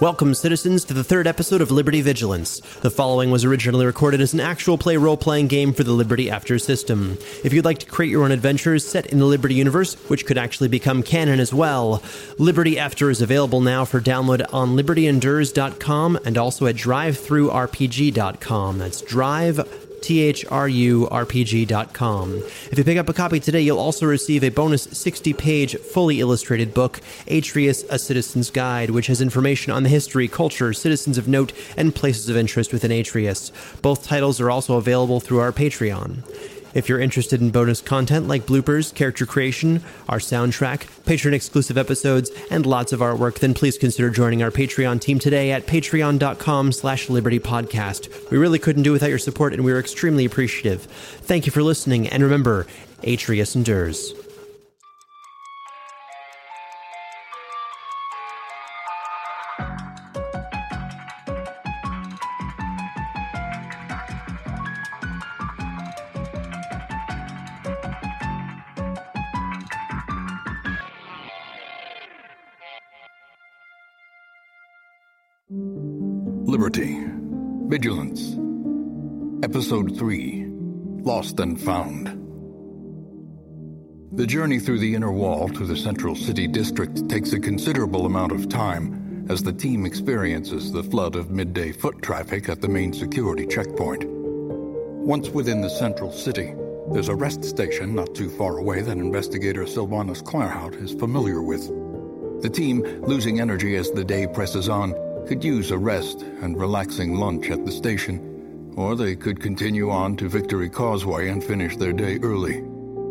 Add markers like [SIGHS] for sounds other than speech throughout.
Welcome, citizens, to the third episode of Liberty Vigilance. The following was originally recorded as an actual play role playing game for the Liberty After system. If you'd like to create your own adventures set in the Liberty universe, which could actually become canon as well, Liberty After is available now for download on libertyendures.com and also at drivethrurpg.com. That's drive thrurpg.com. If you pick up a copy today, you'll also receive a bonus 60 page, fully illustrated book, Atreus A Citizen's Guide, which has information on the history, culture, citizens of note, and places of interest within Atreus. Both titles are also available through our Patreon. If you're interested in bonus content like bloopers, character creation, our soundtrack, patron exclusive episodes, and lots of artwork, then please consider joining our Patreon team today at patreon.com slash libertypodcast. We really couldn't do without your support, and we're extremely appreciative. Thank you for listening, and remember, Atreus endures. Episode 3 Lost and Found. The journey through the inner wall to the central city district takes a considerable amount of time as the team experiences the flood of midday foot traffic at the main security checkpoint. Once within the central city, there's a rest station not too far away that investigator Sylvanus Claerhaut is familiar with. The team, losing energy as the day presses on, could use a rest and relaxing lunch at the station, or they could continue on to Victory Causeway and finish their day early.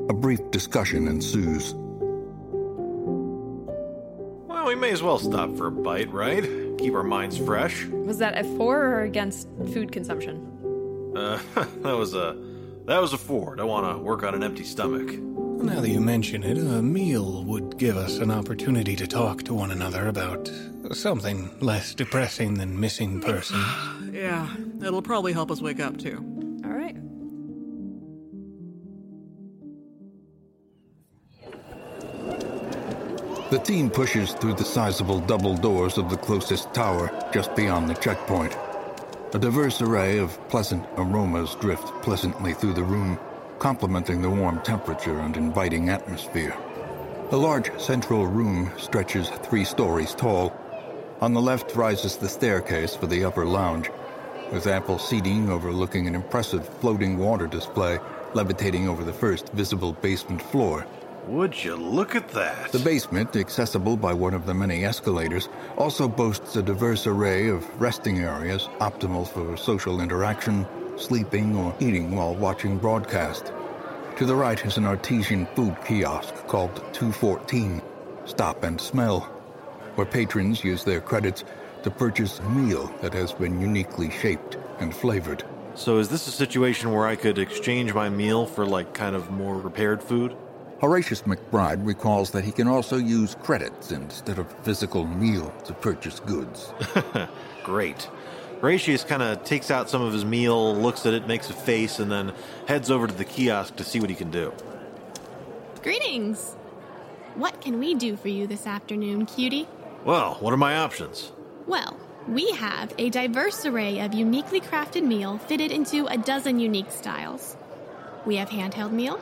A brief discussion ensues. Well, we may as well stop for a bite, right? Keep our minds fresh. Was that a for or against food consumption? Uh, [LAUGHS] that was a that was a four. Don't want to work on an empty stomach. Now that you mention it, a meal would give us an opportunity to talk to one another about something less depressing than missing persons. [SIGHS] Yeah, it'll probably help us wake up too. All right. The team pushes through the sizable double doors of the closest tower just beyond the checkpoint. A diverse array of pleasant aromas drift pleasantly through the room, complementing the warm temperature and inviting atmosphere. The large central room stretches three stories tall. On the left rises the staircase for the upper lounge, with ample seating overlooking an impressive floating water display levitating over the first visible basement floor. Would you look at that? The basement, accessible by one of the many escalators, also boasts a diverse array of resting areas optimal for social interaction, sleeping, or eating while watching broadcast. To the right is an artesian food kiosk called 214 Stop and Smell, where patrons use their credits to purchase a meal that has been uniquely shaped and flavored. So, is this a situation where I could exchange my meal for, like, kind of more repaired food? Horatius McBride recalls that he can also use credits instead of physical meal to purchase goods. [LAUGHS] Great. Horatius kind of takes out some of his meal, looks at it, makes a face, and then heads over to the kiosk to see what he can do. Greetings. What can we do for you this afternoon, cutie? Well, what are my options? Well, we have a diverse array of uniquely crafted meal fitted into a dozen unique styles. We have handheld meal,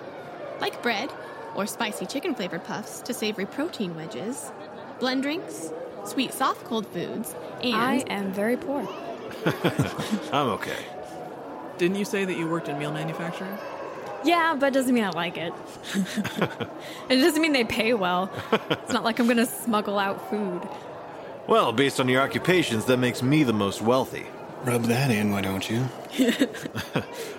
like bread, or spicy chicken flavored puffs to savory protein wedges, blend drinks, sweet soft cold foods, and I am very poor. [LAUGHS] I'm okay. Didn't you say that you worked in meal manufacturing? Yeah, but it doesn't mean I like it. [LAUGHS] it doesn't mean they pay well. It's not like I'm gonna smuggle out food. Well, based on your occupations, that makes me the most wealthy. Rub that in, why don't you? [LAUGHS]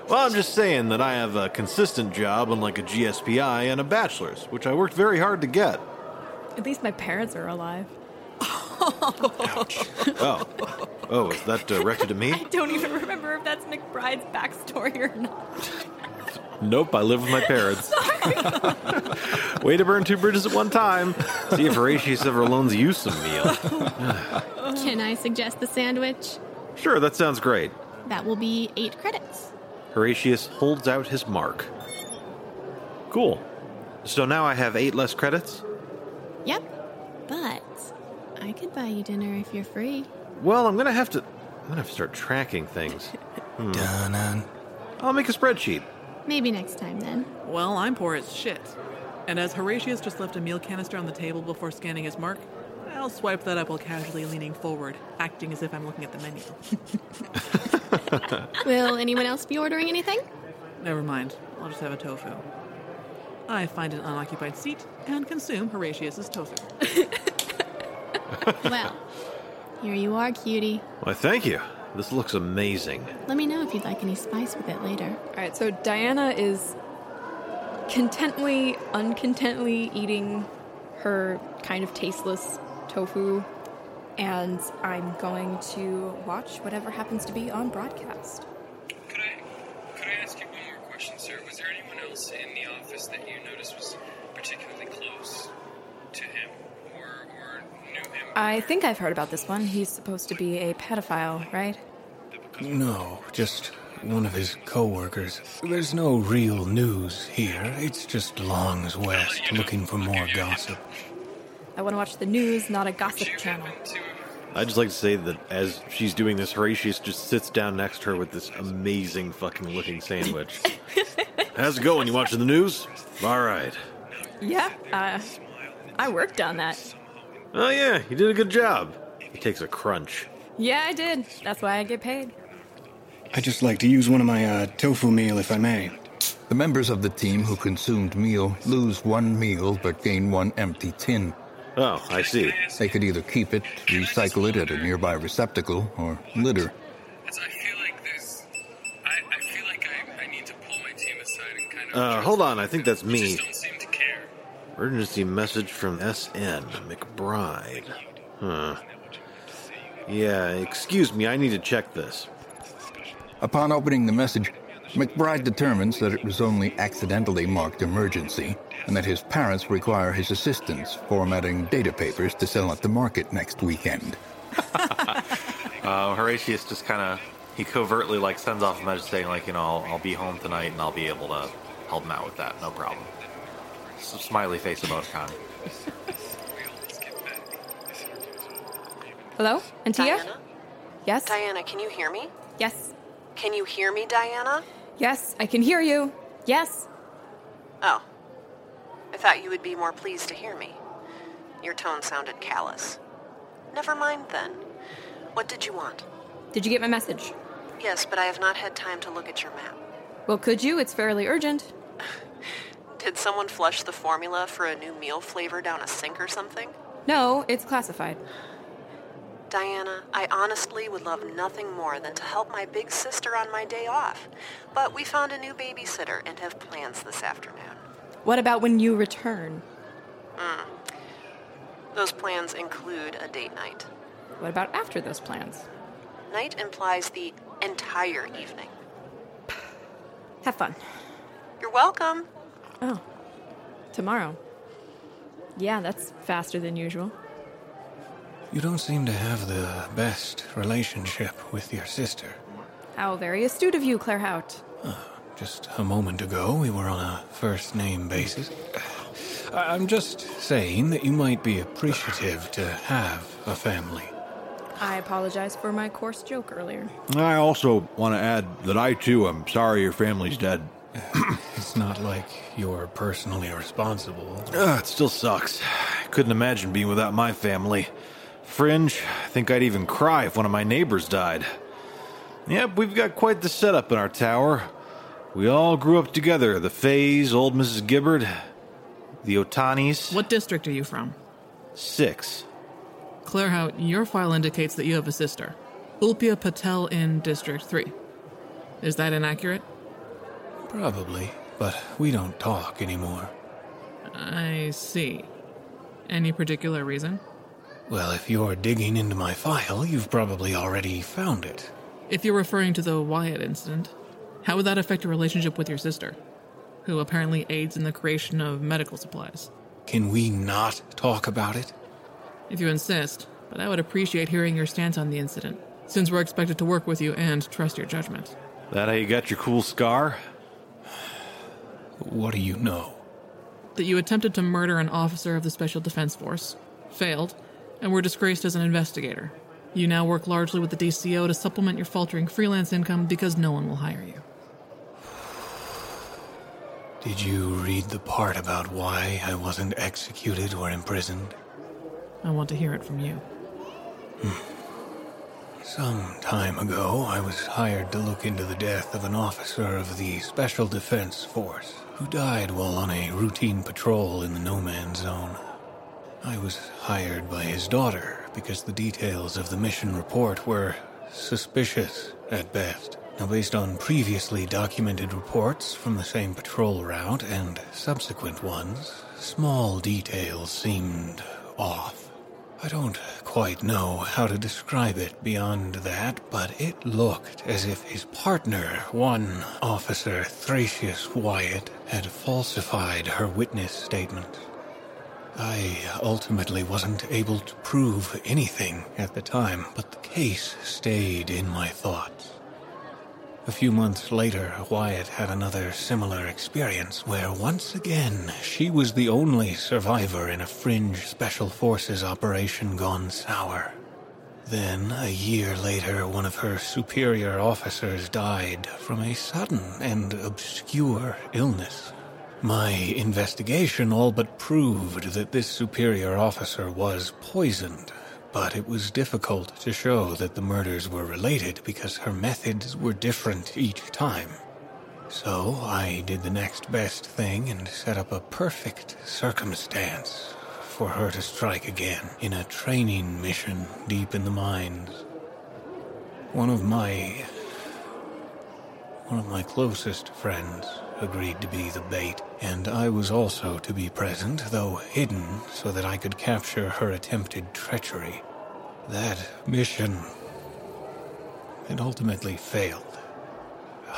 Well, I'm just saying that I have a consistent job, unlike a GSPI and a bachelor's, which I worked very hard to get. At least my parents are alive. Ouch. Oh, oh, is that directed at me? [LAUGHS] I don't even remember if that's McBride's backstory or not. Nope, I live with my parents. [LAUGHS] Way to burn two bridges at one time. See if Horatius ever loans you some meal. [LAUGHS] can I suggest the sandwich? Sure, that sounds great. That will be eight credits. Horatius holds out his mark. Cool. So now I have eight less credits? Yep. But I could buy you dinner if you're free. Well, I'm gonna have to. I'm gonna have to start tracking things. [LAUGHS] Hmm. Danan. I'll make a spreadsheet. Maybe next time then. Well, I'm poor as shit. And as Horatius just left a meal canister on the table before scanning his mark, I'll swipe that up while casually leaning forward, acting as if I'm looking at the menu. [LAUGHS] [LAUGHS] Will anyone else be ordering anything? Never mind. I'll just have a tofu. I find an unoccupied seat and consume Horatius's tofu. [LAUGHS] well, here you are, cutie. Why, thank you. This looks amazing. Let me know if you'd like any spice with it later. All right, so Diana is contently, uncontently eating her kind of tasteless tofu, and I'm going to watch whatever happens to be on broadcast. Could I could I ask you one more question, sir? Was there anyone else in the office that you noticed was particularly close to him or or knew him? I think I've heard about this one. He's supposed to be a pedophile, right? No, just one of his co-workers. There's no real news here. It's just Longs West looking for more gossip. I want to watch the news, not a gossip channel. I'd just like to say that as she's doing this, Horatius just sits down next to her with this amazing fucking looking sandwich. [LAUGHS] How's it going? You watching the news? All right. Yeah, uh, I worked on that. Oh yeah, you did a good job. He takes a crunch. Yeah, I did. That's why I get paid. I'd just like to use one of my uh, tofu meal if I may. The members of the team who consumed meal lose one meal but gain one empty tin. Oh, I see. They could either keep it, recycle it at a nearby receptacle, or litter. As I feel like there's I, I feel like I, I need to pull my team aside and kind of Uh, hold on. I think that's me. Emergency message from SN McBride. Huh. Yeah, excuse me, I need to check this. Upon opening the message, McBride determines that it was only accidentally marked emergency and that his parents require his assistance formatting data papers to sell at the market next weekend. [LAUGHS] Uh, Horatius just kind of he covertly like sends off a message saying like you know I'll, I'll be home tonight and I'll be able to help him out with that, no problem. S- smiley face emoticon. Hello, Antia? Diana? Yes. Diana, can you hear me? Yes. Can you hear me, Diana? Yes, I can hear you. Yes. Oh. I thought you would be more pleased to hear me. Your tone sounded callous. Never mind then. What did you want? Did you get my message? Yes, but I have not had time to look at your map. Well, could you? It's fairly urgent. Did someone flush the formula for a new meal flavor down a sink or something? No, it's classified. Diana, I honestly would love nothing more than to help my big sister on my day off. But we found a new babysitter and have plans this afternoon. What about when you return? Hmm. Those plans include a date night. What about after those plans? Night implies the entire evening. Have fun. You're welcome. Oh, tomorrow. Yeah, that's faster than usual. You don't seem to have the best relationship with your sister. How very astute of you, Claerhaut. Uh, just a moment ago, we were on a first name basis. I'm just saying that you might be appreciative to have a family. I apologize for my coarse joke earlier. I also want to add that I too am sorry your family's dead. [CLEARS THROAT] It's not like you're personally responsible. Ugh, it still sucks. I couldn't imagine being without my family. Fringe, I think I'd even cry if one of my neighbors died. Yep, we've got quite the setup in our tower. We all grew up together the Fays, old Mrs. Gibbard, the Otanis. What district are you from? Six. Claerhaut, your file indicates that you have a sister, Ulpia Patel in District 3. Is that inaccurate? Probably, but we don't talk anymore. I see. Any particular reason? Well, if you're digging into my file, you've probably already found it. If you're referring to the Wyatt incident, how would that affect your relationship with your sister, who apparently aids in the creation of medical supplies? Can we not talk about it? If you insist, but I would appreciate hearing your stance on the incident, since we're expected to work with you and trust your judgment. That how you got your cool scar? What do you know? That you attempted to murder an officer of the Special Defense Force, failed, and were disgraced as an investigator. You now work largely with the DCO to supplement your faltering freelance income because no one will hire you. Did you read the part about why I wasn't executed or imprisoned? I want to hear it from you. Hmm. Some time ago, I was hired to look into the death of an officer of the Special Defense Force who died while on a routine patrol in the no man's zone. I was hired by his daughter because the details of the mission report were suspicious at best. Now, based on previously documented reports from the same patrol route and subsequent ones, small details seemed off. I don't quite know how to describe it beyond that, but it looked as if his partner, one officer Thracius Wyatt, had falsified her witness statement. I ultimately wasn't able to prove anything at the time, but the case stayed in my thoughts. A few months later, Wyatt had another similar experience where once again she was the only survivor in a fringe special forces operation gone sour. Then, a year later, one of her superior officers died from a sudden and obscure illness. My investigation all but proved that this superior officer was poisoned, but it was difficult to show that the murders were related because her methods were different each time. So I did the next best thing and set up a perfect circumstance for her to strike again in a training mission deep in the mines. One of my one of my closest friends agreed to be the bait, and I was also to be present, though hidden, so that I could capture her attempted treachery. That mission. It ultimately failed.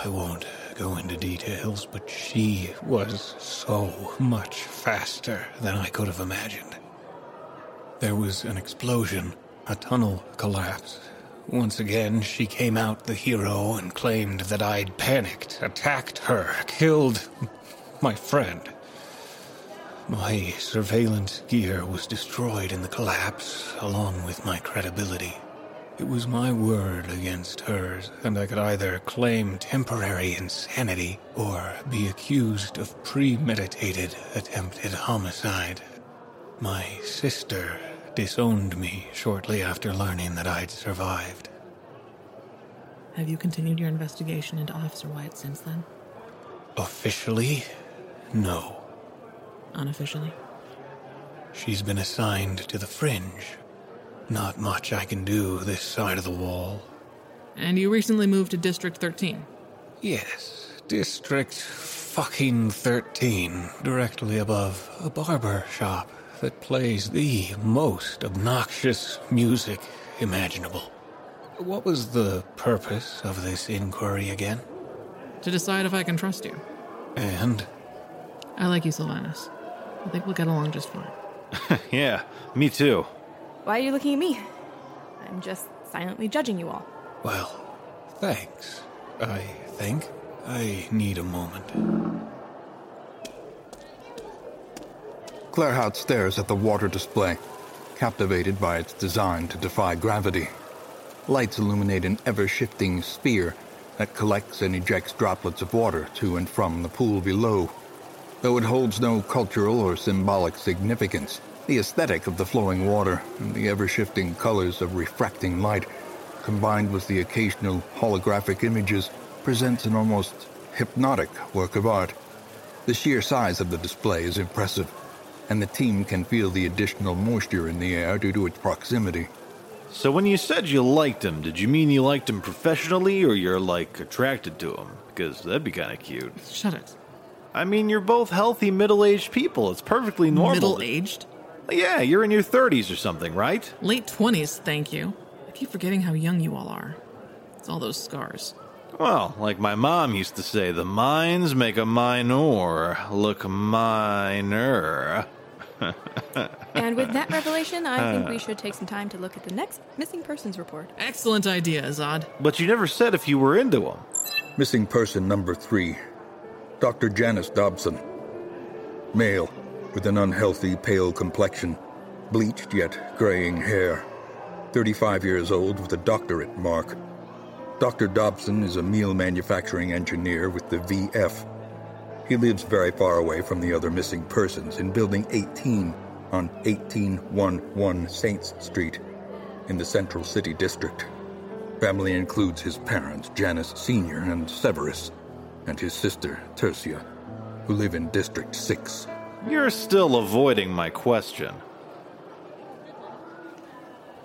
I won't go into details, but she was so much faster than I could have imagined. There was an explosion, a tunnel collapsed. Once again, she came out the hero and claimed that I'd panicked, attacked her, killed my friend. My surveillance gear was destroyed in the collapse, along with my credibility. It was my word against hers, and I could either claim temporary insanity or be accused of premeditated attempted homicide. My sister disowned me shortly after learning that I'd survived. Have you continued your investigation into Officer Wyatt since then? Officially, no. Unofficially? She's been assigned to the fringe. Not much I can do this side of the wall. And you recently moved to District 13. Yes, District fucking 13, directly above a barber shop that plays the most obnoxious music imaginable. What was the purpose of this inquiry again? To decide if I can trust you. And? I like you, Sylvanus. I think we'll get along just fine. [LAUGHS] yeah, me too. Why are you looking at me? I'm just silently judging you all. Well, thanks. I think I need a moment. Claerhaut stares at the water display, captivated by its design to defy gravity. Lights illuminate an ever shifting sphere that collects and ejects droplets of water to and from the pool below. Though it holds no cultural or symbolic significance, the aesthetic of the flowing water and the ever shifting colors of refracting light, combined with the occasional holographic images, presents an almost hypnotic work of art. The sheer size of the display is impressive, and the team can feel the additional moisture in the air due to its proximity. So when you said you liked him, did you mean you liked him professionally or you're like attracted to him? Because that'd be kind of cute. Shut it. I mean, you're both healthy middle-aged people. It's perfectly normal. Middle aged? Yeah, you're in your 30s or something, right? Late 20s, thank you. I keep forgetting how young you all are. It's all those scars. Well, like my mom used to say, the mines make a minor look minor. And with that revelation, I think we [LAUGHS] should take some time to look at the next missing persons report. Excellent idea, Azad. But you never said if you were into them. Missing person number three Dr. Janus Dobbson. Male, with an unhealthy, pale complexion, bleached yet graying hair. 35 years old with a doctorate mark. Dr. Dobbson is a meal manufacturing engineer with the VF. He lives very far away from the other missing persons in Building 18 on 1811 Saints Street in the Central City District. Family includes his parents, Janus Sr. and Severus, and his sister, Tertia, who live in District 6. You're still avoiding my question.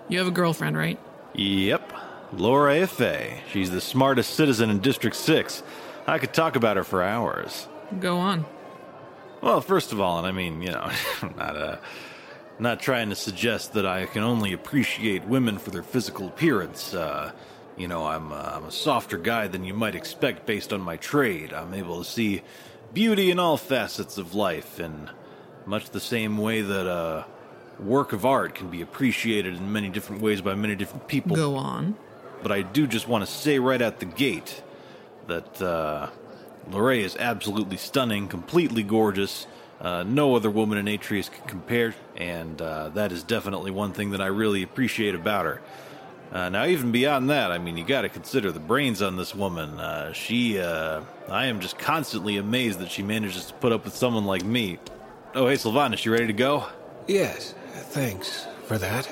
You have a girlfriend, right? Yep. Laura Fay. She's the smartest citizen in District 6. I could talk about her for hours. Go on. Well, first of all, and I mean, you know, I'm [LAUGHS] not uh, not trying to suggest that I can only appreciate women for their physical appearance. Uh, you know, I'm uh, I'm a softer guy than you might expect based on my trade. I'm able to see beauty in all facets of life, in much the same way that a work of art can be appreciated in many different ways by many different people. Go on. But I do just want to say right out the gate that uh, Lorraine is absolutely stunning, completely gorgeous. Uh, no other woman in Atreus can compare, and uh, that is definitely one thing that I really appreciate about her. Uh, now, even beyond that, I mean, you got to consider the brains on this woman. Uh, she, uh, I am just constantly amazed that she manages to put up with someone like me. Oh, hey, Sylvanus, you ready to go? Yes, thanks for that.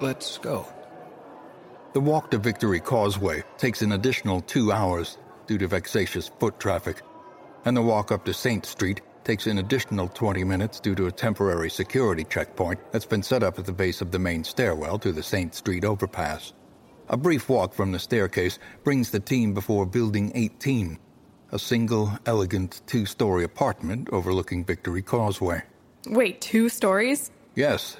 Let's go. The walk to Victory Causeway takes an additional two hours due to vexatious foot traffic, and the walk up to Saint Street takes an additional 20 minutes due to a temporary security checkpoint that's been set up at the base of the main stairwell to the Saint Street overpass. A brief walk from the staircase brings the team before Building 18, a single, elegant two story apartment overlooking Victory Causeway. Wait, two stories? Yes,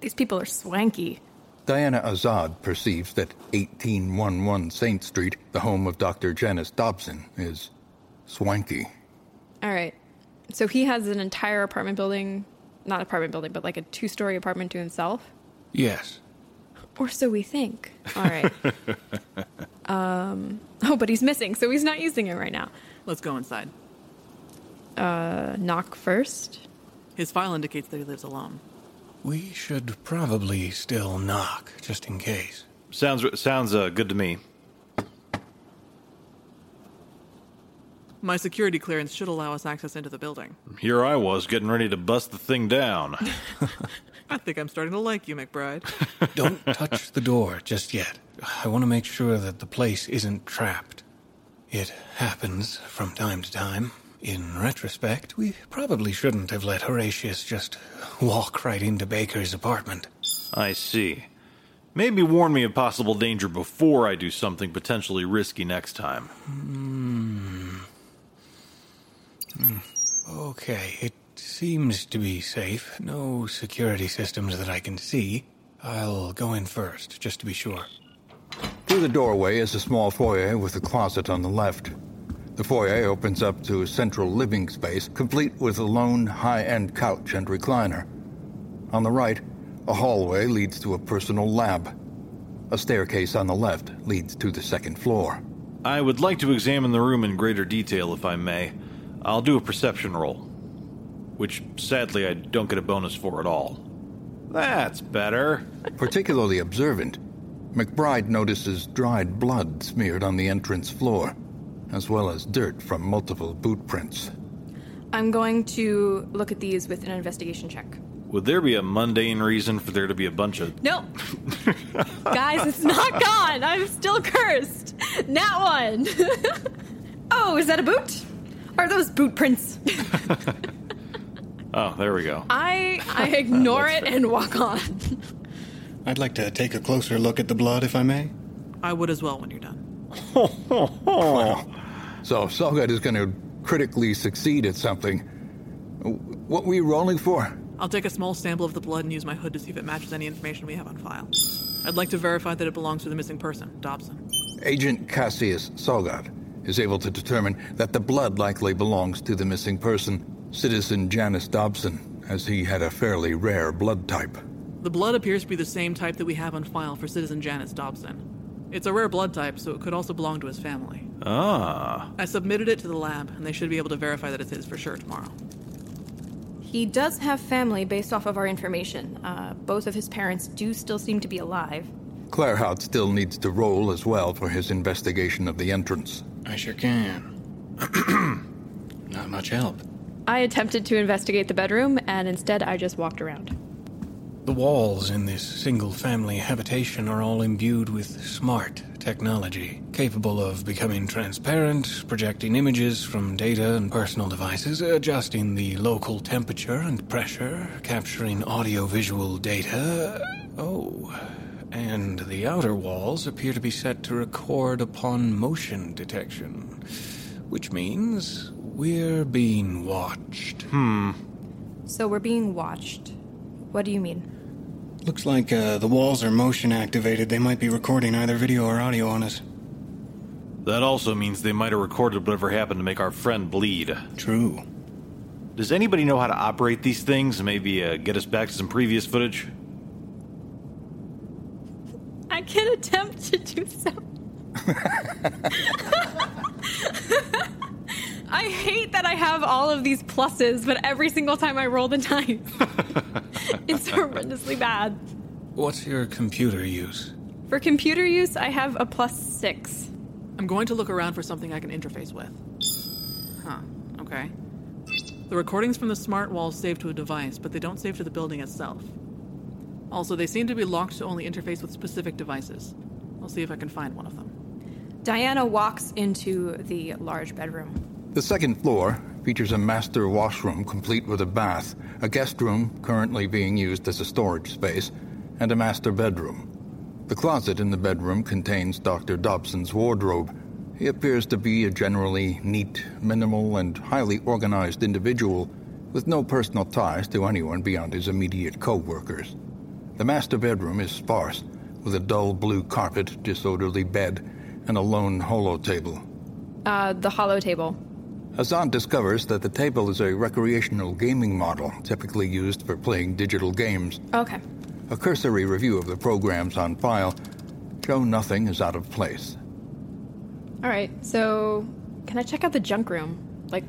These people are swanky. Diana Azad perceives that 1811 Saint Street, the home of Dr. Janus Dobbson, is swanky. All right. So he has an entire apartment building, not apartment building, but like a two story apartment to himself? Yes. Or so we think. All right. [LAUGHS] um, oh, but he's missing, so he's not using it right now. Let's go inside. Uh, knock first. His file indicates that he lives alone. We should probably still knock, just in case. Sounds sounds uh, good to me. My security clearance should allow us access into the building. Here I was getting ready to bust the thing down. [LAUGHS] [LAUGHS] I think I'm starting to like you, McBride. [LAUGHS] Don't touch the door just yet. I want to make sure that the place isn't trapped. It happens from time to time. In retrospect, we probably shouldn't have let Horatius just walk right into Baker's apartment. I see. Maybe warn me of possible danger before I do something potentially risky next time. Hmm. Hmm. Okay, it seems to be safe. No security systems that I can see. I'll go in first, just to be sure. Through the doorway is a small foyer with a closet on the left. The foyer opens up to a central living space, complete with a lone, high end couch and recliner. On the right, a hallway leads to a personal lab. A staircase on the left leads to the second floor. I would like to examine the room in greater detail, if I may. I'll do a perception roll, which sadly I don't get a bonus for at all. That's better. Particularly observant, McBride notices dried blood smeared on the entrance floor, as well as dirt from multiple boot prints. I'm going to look at these with an investigation check. Would there be a mundane reason for there to be a bunch of. No. [LAUGHS] Guys, it's not gone. I'm still cursed. Not one. [LAUGHS] oh, is that a boot? Are those boot prints? [LAUGHS] Oh, there we go. I I [LAUGHS] ignore it and walk on. [LAUGHS] I'd like to take a closer look at the blood, if I may. I would as well when you're done. So Tsogot is going to critically succeed at something. What were you rolling for? I'll take a small sample of the blood and use my hood to see if it matches any information we have on file. I'd like to verify that it belongs to the missing person, Dobbson. Agent Cassius Tsogot is able to determine that the blood likely belongs to the missing person, citizen Janus Dobbson, as he had a fairly rare blood type. The blood appears to be the same type that we have on file for citizen Janus Dobbson. It's a rare blood type, so it could also belong to his family. Ah. I submitted it to the lab, and they should be able to verify that it's his for sure tomorrow. He does have family based off of our information. Uh, both of his parents do still seem to be alive. Claerhaut still needs to roll as well for his investigation of the entrance. I sure can. [CLEARS THROAT] Not much help. I attempted to investigate the bedroom, and instead I just walked around. The walls in this single family habitation are all imbued with smart technology, capable of becoming transparent, projecting images from data and personal devices, adjusting the local temperature and pressure, capturing audio-visual data. Oh, and the outer walls appear to be set to record upon motion detection, which means we're being watched. Hmm. So we're being watched. What do you mean? Looks like uh, the walls are motion activated. They might be recording either video or audio on us. That also means they might have recorded whatever happened to make our friend bleed. True. Does anybody know how to operate these things maybe uh, get us back to some previous footage? I can attempt to do so. I hate that I have all of these pluses, but every single time I roll the dice, [LAUGHS] it's horrendously bad. What's your computer use? For computer use, I have a plus six. I'm going to look around for something I can interface with. Huh, okay. The recordings from the smart walls save to a device, but they don't save to the building itself. Also, they seem to be locked to only interface with specific devices. I'll see if I can find one of them. Diana walks into the large bedroom. The second floor features a master washroom complete with a bath, a guest room currently being used as a storage space, and a master bedroom. The closet in the bedroom contains Dr. Dobbson's wardrobe. He appears to be a generally neat, minimal, and highly organized individual with no personal ties to anyone beyond his immediate co workers. The master bedroom is sparse, with a dull blue carpet, disorderly bed, and a lone holo table. Uh, the holo table. Hassan discovers that the table is a recreational gaming model typically used for playing digital games. Okay. A cursory review of the programs on file show nothing is out of place. All right, so can I check out the junk room? Like,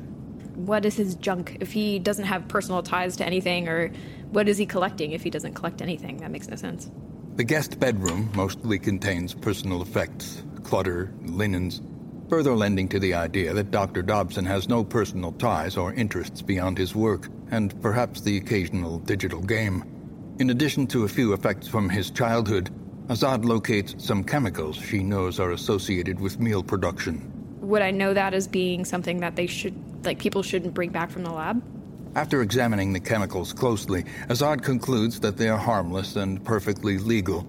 what is his junk if he doesn't have personal ties to anything, or what is he collecting if he doesn't collect anything? That makes no sense. The guest bedroom mostly contains personal effects, clutter, linens, further lending to the idea that Dr. Dobbson has no personal ties or interests beyond his work, and perhaps the occasional digital game. In addition to a few effects from his childhood, Azad locates some chemicals she knows are associated with meal production. Would I know that as being something that they should, like, people shouldn't bring back from the lab? After examining the chemicals closely, Azad concludes that they are harmless and perfectly legal,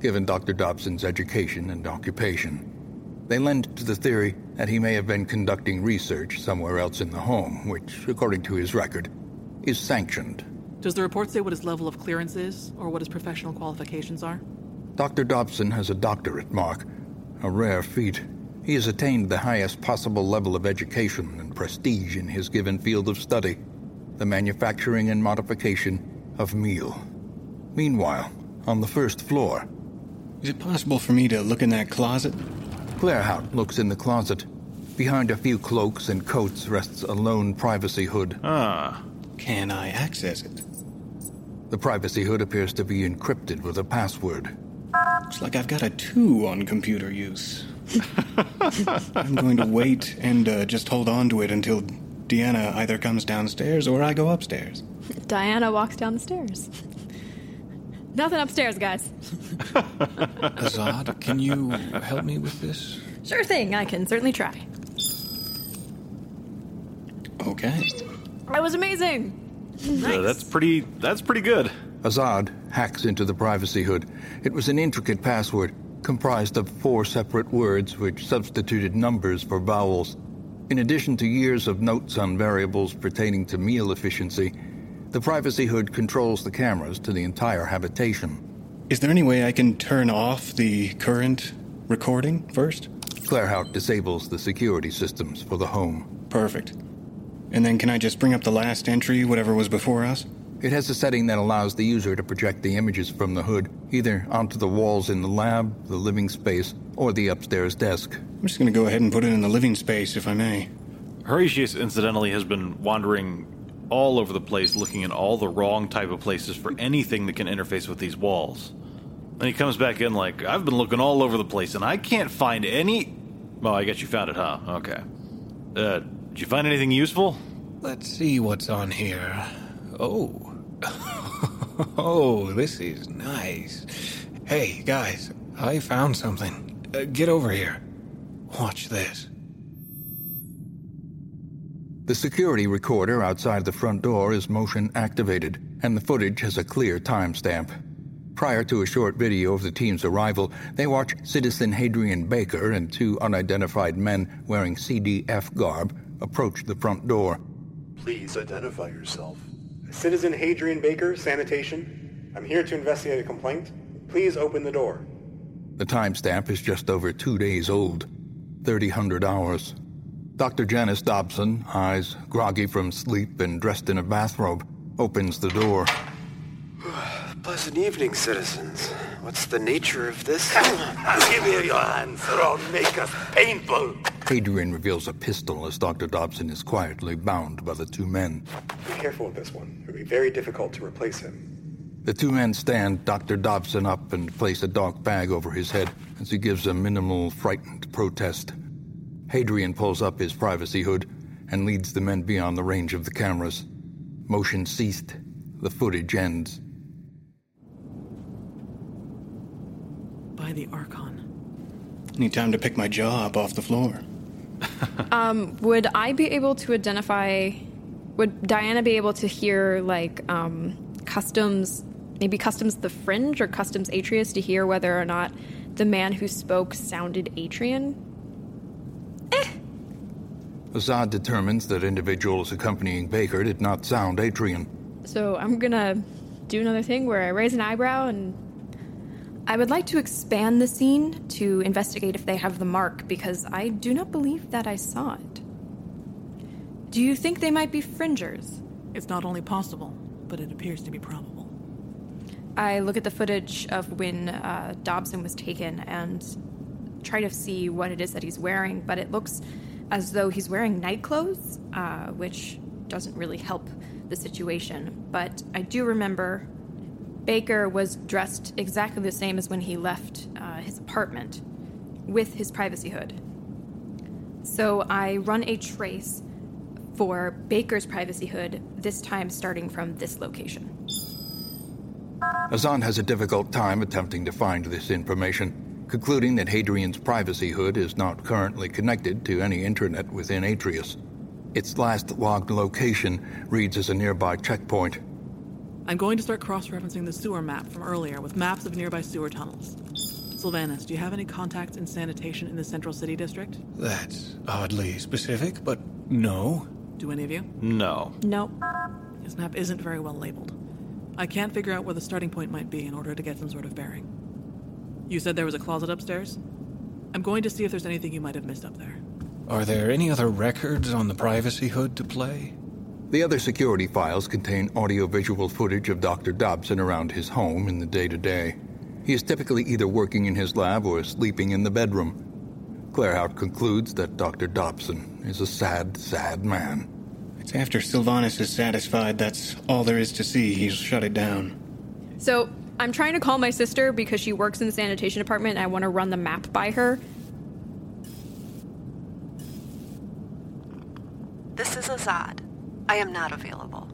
given Dr. Dobbson's education and occupation. They lend to the theory that he may have been conducting research somewhere else in the home, which, according to his record, is sanctioned. Does the report say what his level of clearance is, or what his professional qualifications are? Dr. Dobbson has a doctorate mark, a rare feat. He has attained the highest possible level of education and prestige in his given field of study the manufacturing and modification of meal. Meanwhile, on the first floor, Is it possible for me to look in that closet? Claerhaut looks in the closet. Behind a few cloaks and coats rests a lone privacy hood. Ah. Can I access it? The privacy hood appears to be encrypted with a password. Looks like I've got a two on computer use. [LAUGHS] I'm going to wait and uh, just hold on to it until Diana either comes downstairs or I go upstairs. [LAUGHS] Diana walks down the stairs. [LAUGHS] Nothing upstairs, guys. [LAUGHS] Azad, can you help me with this? Sure thing, I can certainly try. Okay. That was amazing. Uh, that's pretty. That's pretty good. Azad hacks into the privacy hood. It was an intricate password comprised of four separate words which substituted numbers for vowels. In addition to years of notes on variables pertaining to meal efficiency, the privacy hood controls the cameras to the entire habitation. Is there any way I can turn off the current recording first? Claerhaut disables the security systems for the home. Perfect. And then can I just bring up the last entry, whatever was before us? It has a setting that allows the user to project the images from the hood, either onto the walls in the lab, the living space, or the upstairs desk. I'm just going to go ahead and put it in the living space, if I may. Horatius, incidentally, has been wandering all over the place looking in all the wrong type of places for anything that can interface with these walls. Then he comes back in like, I've been looking all over the place and I can't find any. Well, I guess you found it, huh? Okay. Uh, did you find anything useful? Let's see what's on here. Oh. [LAUGHS] oh, this is nice. Hey, guys, I found something. Uh, get over here. Watch this. The security recorder outside the front door is motion activated, and the footage has a clear timestamp. Prior to a short video of the team's arrival, they watch citizen Hadrian Baker and two unidentified men wearing CDF garb approach the front door. Please identify yourself. Citizen Hadrian Baker, sanitation. I'm here to investigate a complaint. Please open the door. The timestamp is just over two days old 3,000 hours. Dr. Janus Dobbson, eyes groggy from sleep and dressed in a bathrobe, opens the door. [SIGHS] Pleasant evening, citizens. What's the nature of this? [COUGHS] Give me your hands, or I'll make us painful. Hadrian reveals a pistol as Dr. Dobbson is quietly bound by the two men. Be careful with this one. It will be very difficult to replace him. The two men stand Dr. Dobbson up and place a dark bag over his head as he gives a minimal, frightened protest. Hadrian pulls up his privacy hood and leads the men beyond the range of the cameras. Motion ceased. The footage ends. By the Archon. Need time to pick my jaw up off the floor. [LAUGHS] Um, would I be able to identify? Would Diana be able to hear like um, customs, maybe customs the fringe or customs Atreus to hear whether or not the man who spoke sounded Atrian? Azad determines that individuals accompanying Baker did not sound Atrian. So I'm gonna do another thing where I raise an eyebrow and I would like to expand the scene to investigate if they have the mark because I do not believe that I saw it. Do you think they might be fringers? It's not only possible, but it appears to be probable. I look at the footage of when uh, Dobbson was taken and try to see what it is that he's wearing, but it looks as though he's wearing night clothes, uh, which doesn't really help the situation. But I do remember Baker was dressed exactly the same as when he left uh, his apartment with his privacy hood. So I run a trace for Baker's privacy hood, this time starting from this location. Azad has a difficult time attempting to find this information, concluding that Hadrian's privacy hood is not currently connected to any internet within Atreus. Its last logged location reads as a nearby checkpoint. I'm going to start cross referencing the sewer map from earlier with maps of nearby sewer tunnels. Sylvanus, do you have any contacts in sanitation in the Central City District? That's oddly specific, but no. Do any of you? No. Nope. This map isn't very well labeled. I can't figure out where the starting point might be in order to get some sort of bearing. You said there was a closet upstairs? I'm going to see if there's anything you might have missed up there. Are there any other records on the privacy hood to play? The other security files contain audiovisual footage of Dr. Dobbson around his home in the day to day. He is typically either working in his lab or sleeping in the bedroom. Claerhaut concludes that Dr. Dobbson is a sad, sad man. It's after Sylvanus is satisfied that's all there is to see, he's shut it down. So I'm trying to call my sister because she works in the sanitation department and I want to run the map by her. This is Azad. I am not available.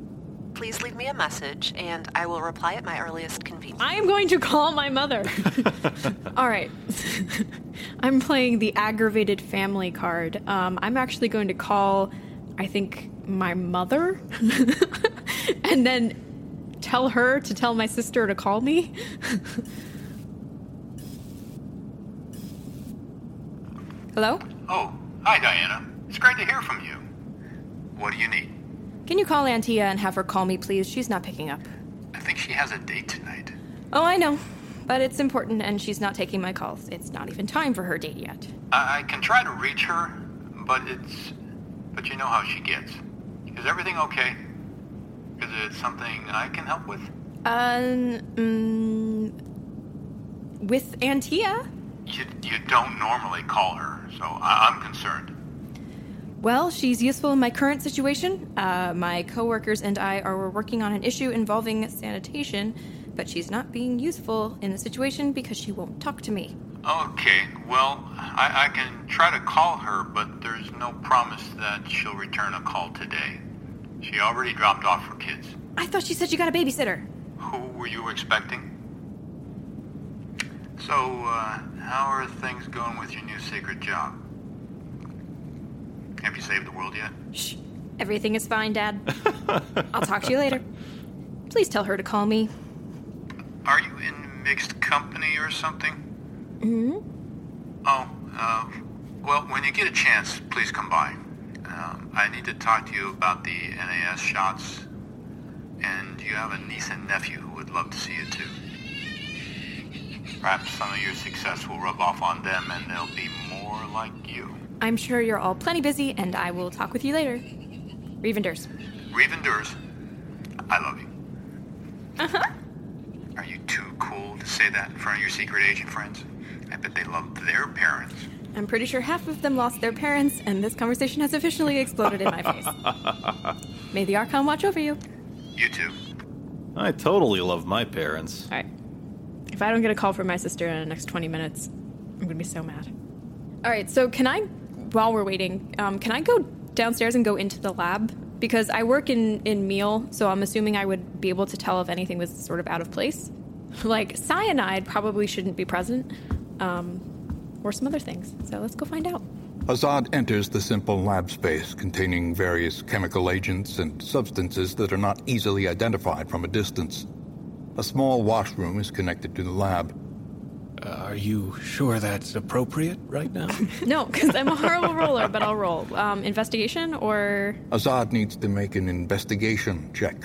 Please leave me a message and I will reply at my earliest convenience. I am going to call my mother. [LAUGHS] All right. [LAUGHS] I'm playing the aggravated family card. Um, I'm actually going to call, I think, my mother [LAUGHS] and then tell her to tell my sister to call me. Hello? Oh, hi, Diana. It's great to hear from you. What do you need? Can you call Antia and have her call me, please? She's not picking up. I think she has a date tonight. Oh, I know. But it's important and she's not taking my calls. It's not even time for her date yet. I, I can try to reach her, but it's. But you know how she gets. Is everything okay? Is it something I can help with? Um, mm, with Antia? You, you don't normally call her, so I, I'm concerned. Well, she's useful in my current situation. Uh, my coworkers and I are working on an issue involving sanitation, but she's not being useful in the situation because she won't talk to me. Okay, well, I, I can try to call her, but there's no promise that she'll return a call today. She already dropped off her kids. I thought she said you got a babysitter. Who were you expecting? So, uh, how are things going with your new secret job? Have you saved the world yet? Shh. Everything is fine, Dad. [LAUGHS] I'll talk to you later. Please tell her to call me. Are you in mixed company or something? hmm Oh, uh, well, when you get a chance, please come by. Um, I need to talk to you about the NAS shots, and you have a niece and nephew who would love to see you too. Perhaps some of your success will rub off on them, and they'll be more like you. I'm sure you're all plenty busy, and I will talk with you later. Reeve endures. Revenders, I love you. Uh huh. Are you too cool to say that in front of your secret agent friends? I bet they love their parents. I'm pretty sure half of them lost their parents, and this conversation has officially exploded in my face. [LAUGHS] May the Archon watch over you. You too. I totally love my parents. All right. If I don't get a call from my sister in the next 20 minutes, I'm gonna be so mad. All right, so can I, while we're waiting, um, can I go downstairs and go into the lab? Because I work in, in meal, so I'm assuming I would be able to tell if anything was sort of out of place. [LAUGHS] Like, cyanide probably shouldn't be present, um, or some other things. So let's go find out. Azad enters the simple lab space containing various chemical agents and substances that are not easily identified from a distance. A small washroom is connected to the lab. Uh, are you sure that's appropriate right now? [LAUGHS] No, because I'm a horrible roller, but I'll roll. Um, investigation or. Azad needs to make an investigation check.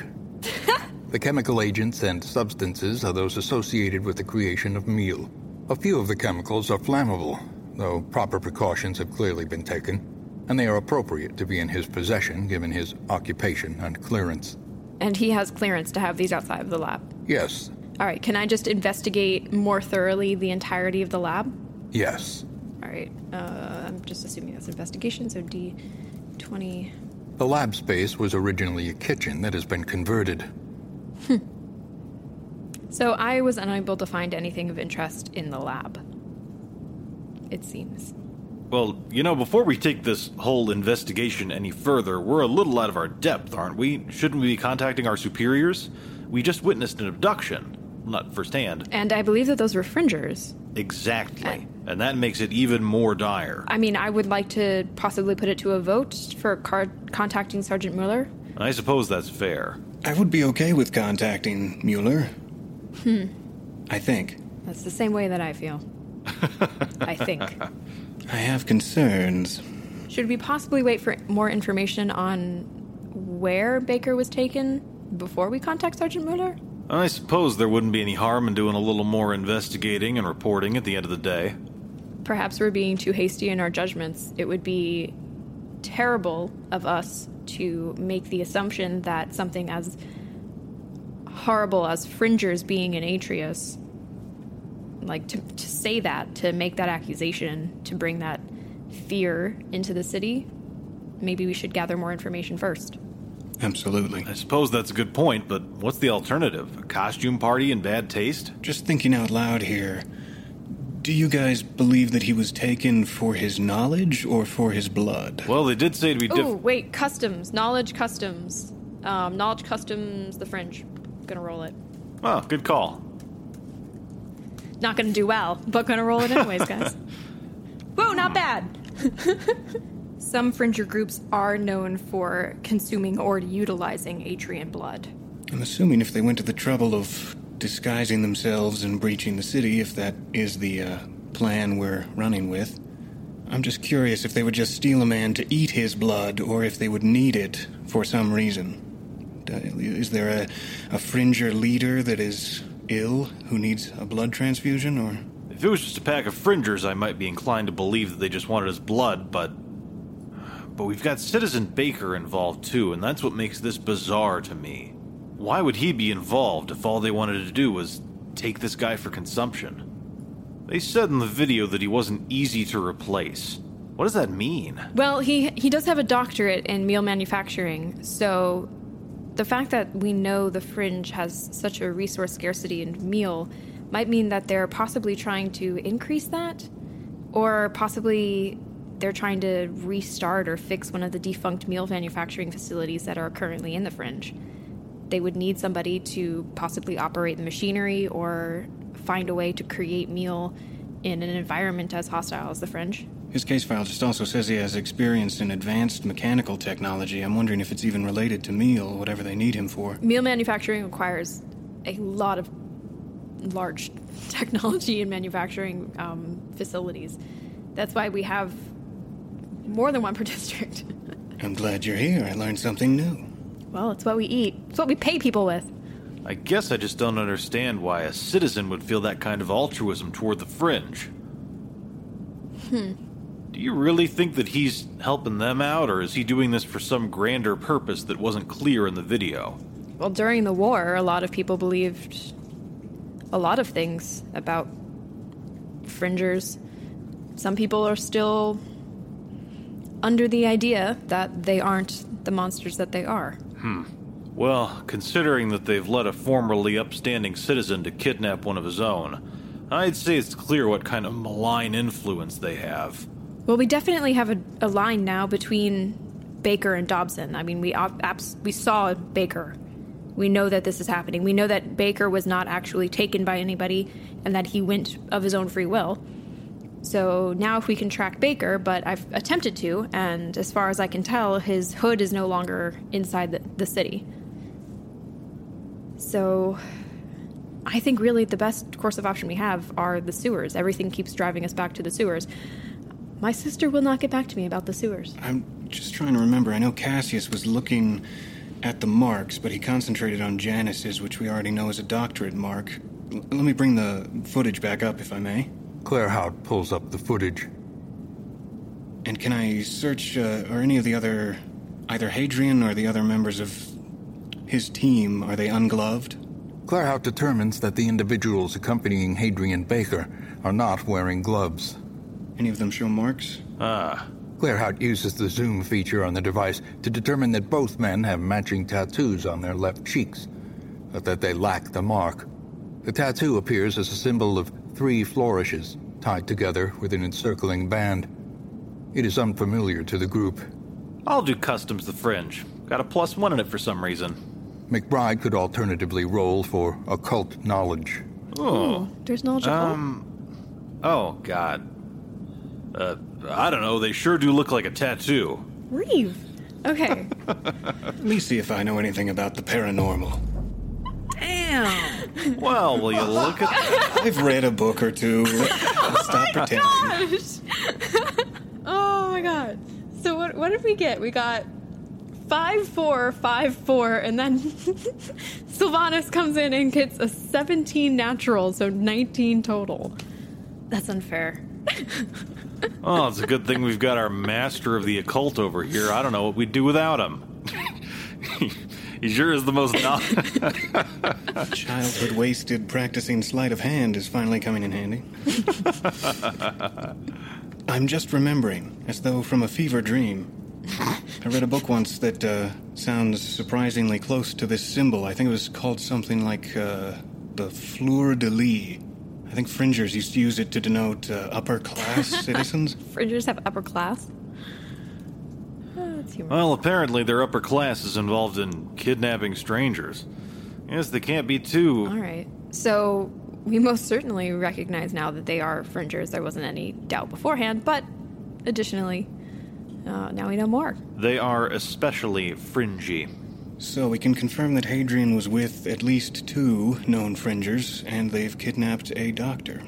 [LAUGHS] the chemical agents and substances are those associated with the creation of meal. A few of the chemicals are flammable, though proper precautions have clearly been taken, and they are appropriate to be in his possession given his occupation and clearance. And he has clearance to have these outside of the lab. Yes, All right, can I just investigate more thoroughly the entirety of the lab? yes. All right, uh, I'm just assuming that's investigation, so D20. The lab space was originally a kitchen that has been converted. So I was unable to find anything of interest in the lab. It seems. Well, you know, before we take this whole investigation any further, we're a little out of our depth, aren't we? Shouldn't we be contacting our superiors? We just witnessed an abduction. Not firsthand. And I believe that those were fringers. Exactly. And that makes it even more dire. I mean, I would like to possibly put it to a vote for car- contacting Sergeant Muler. I suppose that's fair. I would be okay with contacting Muler. Hmm. I think. That's the same way that I feel. [LAUGHS] I think. I have concerns. Should we possibly wait for more information on where Baker was taken before we contact Sergeant Muler? I suppose there wouldn't be any harm in doing a little more investigating and reporting at the end of the day. Perhaps we're being too hasty in our judgments. It would be terrible of us to make the assumption that something as horrible as Fringers being in Atreus, like to, to say that, to make that accusation, to bring that fear into the city, maybe we should gather more information first. Absolutely. I suppose that's a good point, but what's the alternative? A costume party in bad taste? Just thinking out loud here. Do you guys believe that he was taken for his knowledge or for his blood? Well, they did say to be Oh, wait, customs, knowledge customs. Um, knowledge customs, the fringe. Gonna roll it. Oh, good call. Not gonna do well, but gonna roll it anyways, guys. [LAUGHS] Whoa, not bad! [LAUGHS] Some Fringer groups are known for consuming or utilizing Atrian blood. I'm assuming if they went to the trouble of disguising themselves and breaching the city, if that is the uh, plan we're running with. I'm just curious if they would just steal a man to eat his blood, or if they would need it for some reason. Is there a, a Fringer leader that is ill who needs a blood transfusion, or. If it was just a pack of fringers, I might be inclined to believe that they just wanted his blood, but. But we've got Citizen Baker involved too, and that's what makes this bizarre to me. Why would he be involved if all they wanted to do was take this guy for consumption? They said in the video that he wasn't easy to replace. What does that mean? Well, he he does have a doctorate in meal manufacturing, so the fact that we know the fringe has such a resource scarcity in meal might mean that they're possibly trying to increase that or possibly they're trying to restart or fix one of the defunct meal manufacturing facilities that are currently in the fringe. They would need somebody to possibly operate the machinery or find a way to create meal in an environment as hostile as the fringe. His case file just also says he has experience in advanced mechanical technology. I'm wondering if it's even related to meal, whatever they need him for. Meal manufacturing requires a lot of large [LAUGHS] technology and manufacturing um, facilities. That's why we have more than one per [LAUGHS] district. I'm glad you're here. I learned something new. Well, it's what we eat. It's what we pay people with. I guess I just don't understand why a citizen would feel that kind of altruism toward the fringe. Hmm. Do you really think that he's helping them out, or is he doing this for some grander purpose that wasn't clear in the video? Well, during the war, a lot of people believed a lot of things about fringers. Some people are still under the idea that they aren't the monsters that they are. Hmm. Well, considering that they've led a formerly upstanding citizen to kidnap one of his own, I'd say it's clear what kind of malign influence they have. Well, we definitely have a, a line now between Baker and Dobbson. I mean, we abs- we saw Baker. We know that this is happening. We know that Baker was not actually taken by anybody and that he went of his own free will. So now, if we can track Baker, but I've attempted to, and as far as I can tell, his hood is no longer inside the, the city. So I think really the best course of option we have are the sewers. Everything keeps driving us back to the sewers. My sister will not get back to me about the sewers. I'm just trying to remember. I know Cassius was looking at the marks, but he concentrated on Janus's, which we already know is a doctorate mark. L- let me bring the footage back up, if I may. Claerhaut pulls up the footage. And can I search, uh, or any of the other, either Hadrian or the other members of his team, are they ungloved? Claerhaut determines that the individuals accompanying Hadrian Baker are not wearing gloves. Any of them show marks? Ah. Claerhaut uses the zoom feature on the device to determine that both men have matching tattoos on their left cheeks, but that they lack the mark. The tattoo appears as a symbol of three flourishes tied together with an encircling band. It is unfamiliar to the group. I'll do customs the fringe. Got a plus one in it for some reason. McBride could alternatively roll for occult knowledge. Oh. There's knowledge Um. Oh, God. Uh, I don't know. They sure do look like a tattoo. Reeve. Okay. [LAUGHS] Let me see if I know anything about the paranormal. Damn. Well, will you look at that? I've read a book or two. [LAUGHS] Stop oh pretending. Gosh. [LAUGHS] oh my god. So what what did we get? We got five four five four, and then [LAUGHS] Sylvanus comes in and gets a seventeen natural, so nineteen total. That's unfair. Oh, it's a good thing we've got our master of the occult over here. I don't know what we'd do without him. He sure is the most. [LAUGHS] No- Childhood wasted practicing sleight of hand is finally coming in handy. [LAUGHS] I'm just remembering, as though from a fever dream. I read a book once that uh, sounds surprisingly close to this symbol. I think it was called something like uh, the fleur de lis. I think fringers used to use it to denote uh, upper class [LAUGHS] citizens. Fringers have upper class. That's humorous. well, apparently their upper class is involved in kidnapping strangers. Yes, they can't be too. All right. So we most certainly recognize now that they are fringers. There wasn't any doubt beforehand, but additionally, uh, now we know more. They are especially fringy. So we can confirm that Hadrian was with at least two known fringers, and they've kidnapped a doctor.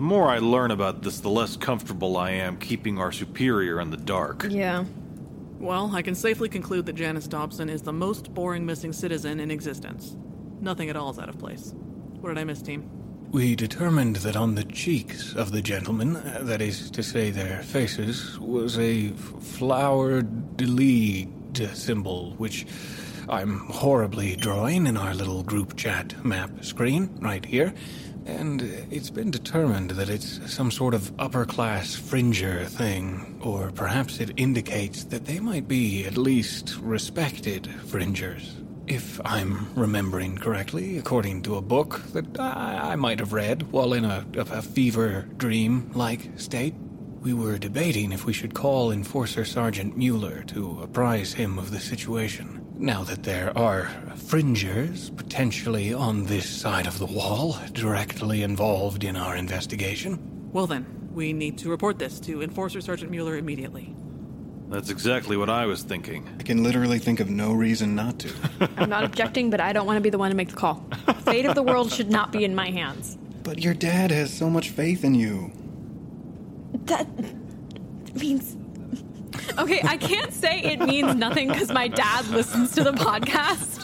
The more I learn about this, the less comfortable I am keeping our superior in the dark. Yeah. Well, I can safely conclude that Janus Dobbson is the most boring missing citizen in existence. Nothing at all is out of place. What did I miss, team? We determined that on the cheeks of the gentlemen, uh, that is to say their faces, was a flower de lis symbol, which I'm horribly drawing in our little group chat map screen right here, and it's been determined that it's some sort of upper class fringer thing, or perhaps it indicates that they might be at least respected fringers. If I'm remembering correctly, according to a book that I, I might have read while in a, a fever dream like state. We were debating if we should call Enforcer Sergeant Muler to apprise him of the situation. Now that there are fringers potentially on this side of the wall, directly involved in our investigation. Well, then, we need to report this to Enforcer Sergeant Muler immediately. That's exactly what I was thinking. I can literally think of no reason not to. [LAUGHS] I'm not objecting, but I don't want to be the one to make the call. Fate of the world should not be in my hands. But your dad has so much faith in you. That means. Okay, I can't say it means nothing because my dad listens to the podcast.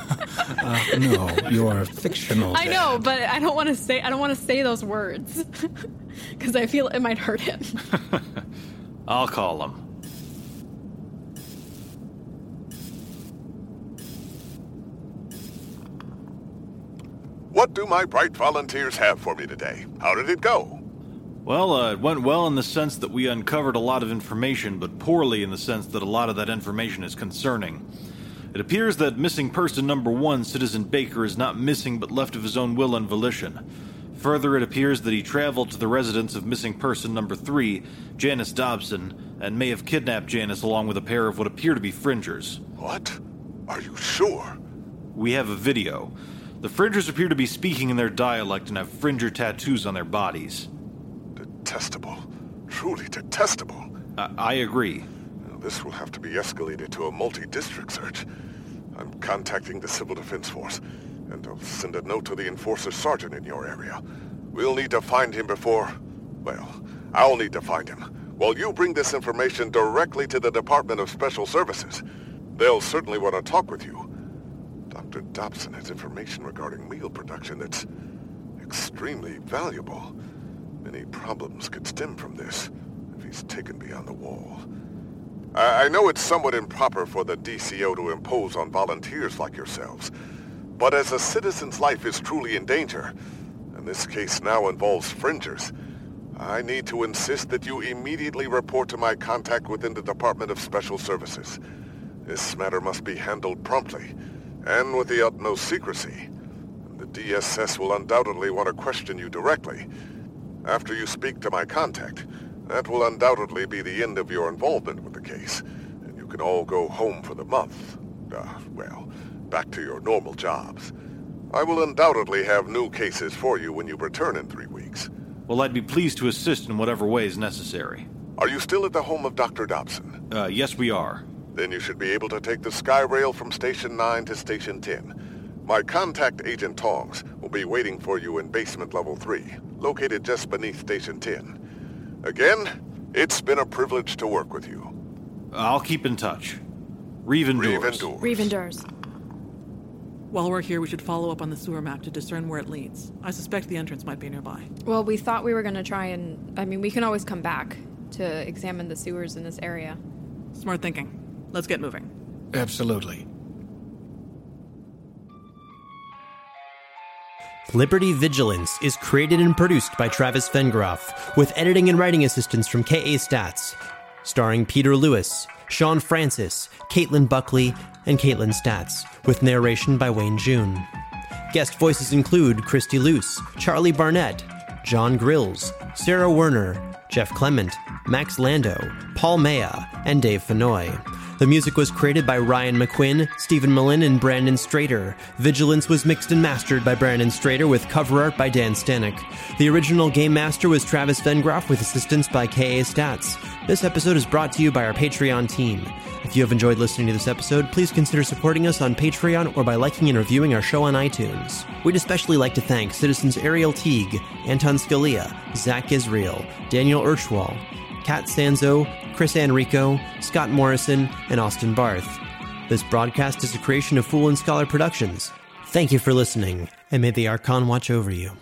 Uh, no, you're fictional. I know, but I don't want to say I don't want to say those words [LAUGHS] because I feel it might hurt him. [LAUGHS] I'll call him. What do my bright volunteers have for me today? How did it go? Well, uh, it went well in the sense that we uncovered a lot of information, but poorly in the sense that a lot of that information is concerning. It appears that missing person number one, Citizen Baker, is not missing but left of his own will and volition. Further, it appears that he traveled to the residence of missing person number three, Janus Dobbson, and may have kidnapped Janus along with a pair of what appear to be fringers. What? Are you sure? We have a video. The fringers appear to be speaking in their dialect and have fringer tattoos on their bodies. Detestable. Truly detestable. I, I agree. This will have to be escalated to a multi-district search. I'm contacting the Civil Defense Force, and I'll send a note to the Enforcer Sergeant in your area. We'll need to find him before... Well, I'll need to find him. While you bring this information directly to the Department of Special Services, they'll certainly want to talk with you. Dr. Dobbson has information regarding meal production that's extremely valuable. Many problems could stem from this if he's taken beyond the wall. I, I know it's somewhat improper for the DCO to impose on volunteers like yourselves, but as a citizen's life is truly in danger, and this case now involves fringers, I need to insist that you immediately report to my contact within the Department of Special Services. This matter must be handled promptly, and with the utmost secrecy. The DSS will undoubtedly want to question you directly. After you speak to my contact, that will undoubtedly be the end of your involvement with the case, and you can all go home for the month. Uh, well, back to your normal jobs. I will undoubtedly have new cases for you when you return in three weeks. Well, I'd be pleased to assist in whatever way is necessary. Are you still at the home of Dr. Dobbson? Uh, yes, we are. Then you should be able to take the Skyrail from Station 9 to Station 10. My contact, Agent Tongs, will be waiting for you in basement level 3, located just beneath Station 10. Again, it's been a privilege to work with you. I'll keep in touch. Reeve endures. Reeve endures. Reeve endures. While we're here, we should follow up on the sewer map to discern where it leads. I suspect the entrance might be nearby. Well, we thought we were going to try and. I mean, we can always come back to examine the sewers in this area. Smart thinking. Let's get moving. Absolutely. Liberty Vigilance is created and produced by Travis Vengroff, with editing and writing assistance from KA Statz, starring Peter Lewis, Sean Francis, Caitlin Buckley, and Kaitlin Statz, with narration by Wayne June. Guest voices include Christy Luse, Charlie Barnette, Jon Grilz, Sarah Werner, Jeff Clement, Max Lando, Paul Mella, and Dave Fennoy. The music was created by Ryan McQuinn, Steven Melin, and Brandon Strader. Vigilance was mixed and mastered by Brandon Strader with cover art by Dan Stanek. The original game master was Travis Vengroff with assistance by KA Statz. This episode is brought to you by our Patreon team. If you have enjoyed listening to this episode, please consider supporting us on Patreon or by liking and reviewing our show on iTunes. We'd especially like to thank citizens Ariel Teague, Anton Scalia, Zach Israel, Daniel Urchwall, Kat Sanzo, Chris Enrico, Scott Morrison, and Austin Barth. This broadcast is a creation of Fool and Scholar Productions. Thank you for listening, and may the Archon watch over you.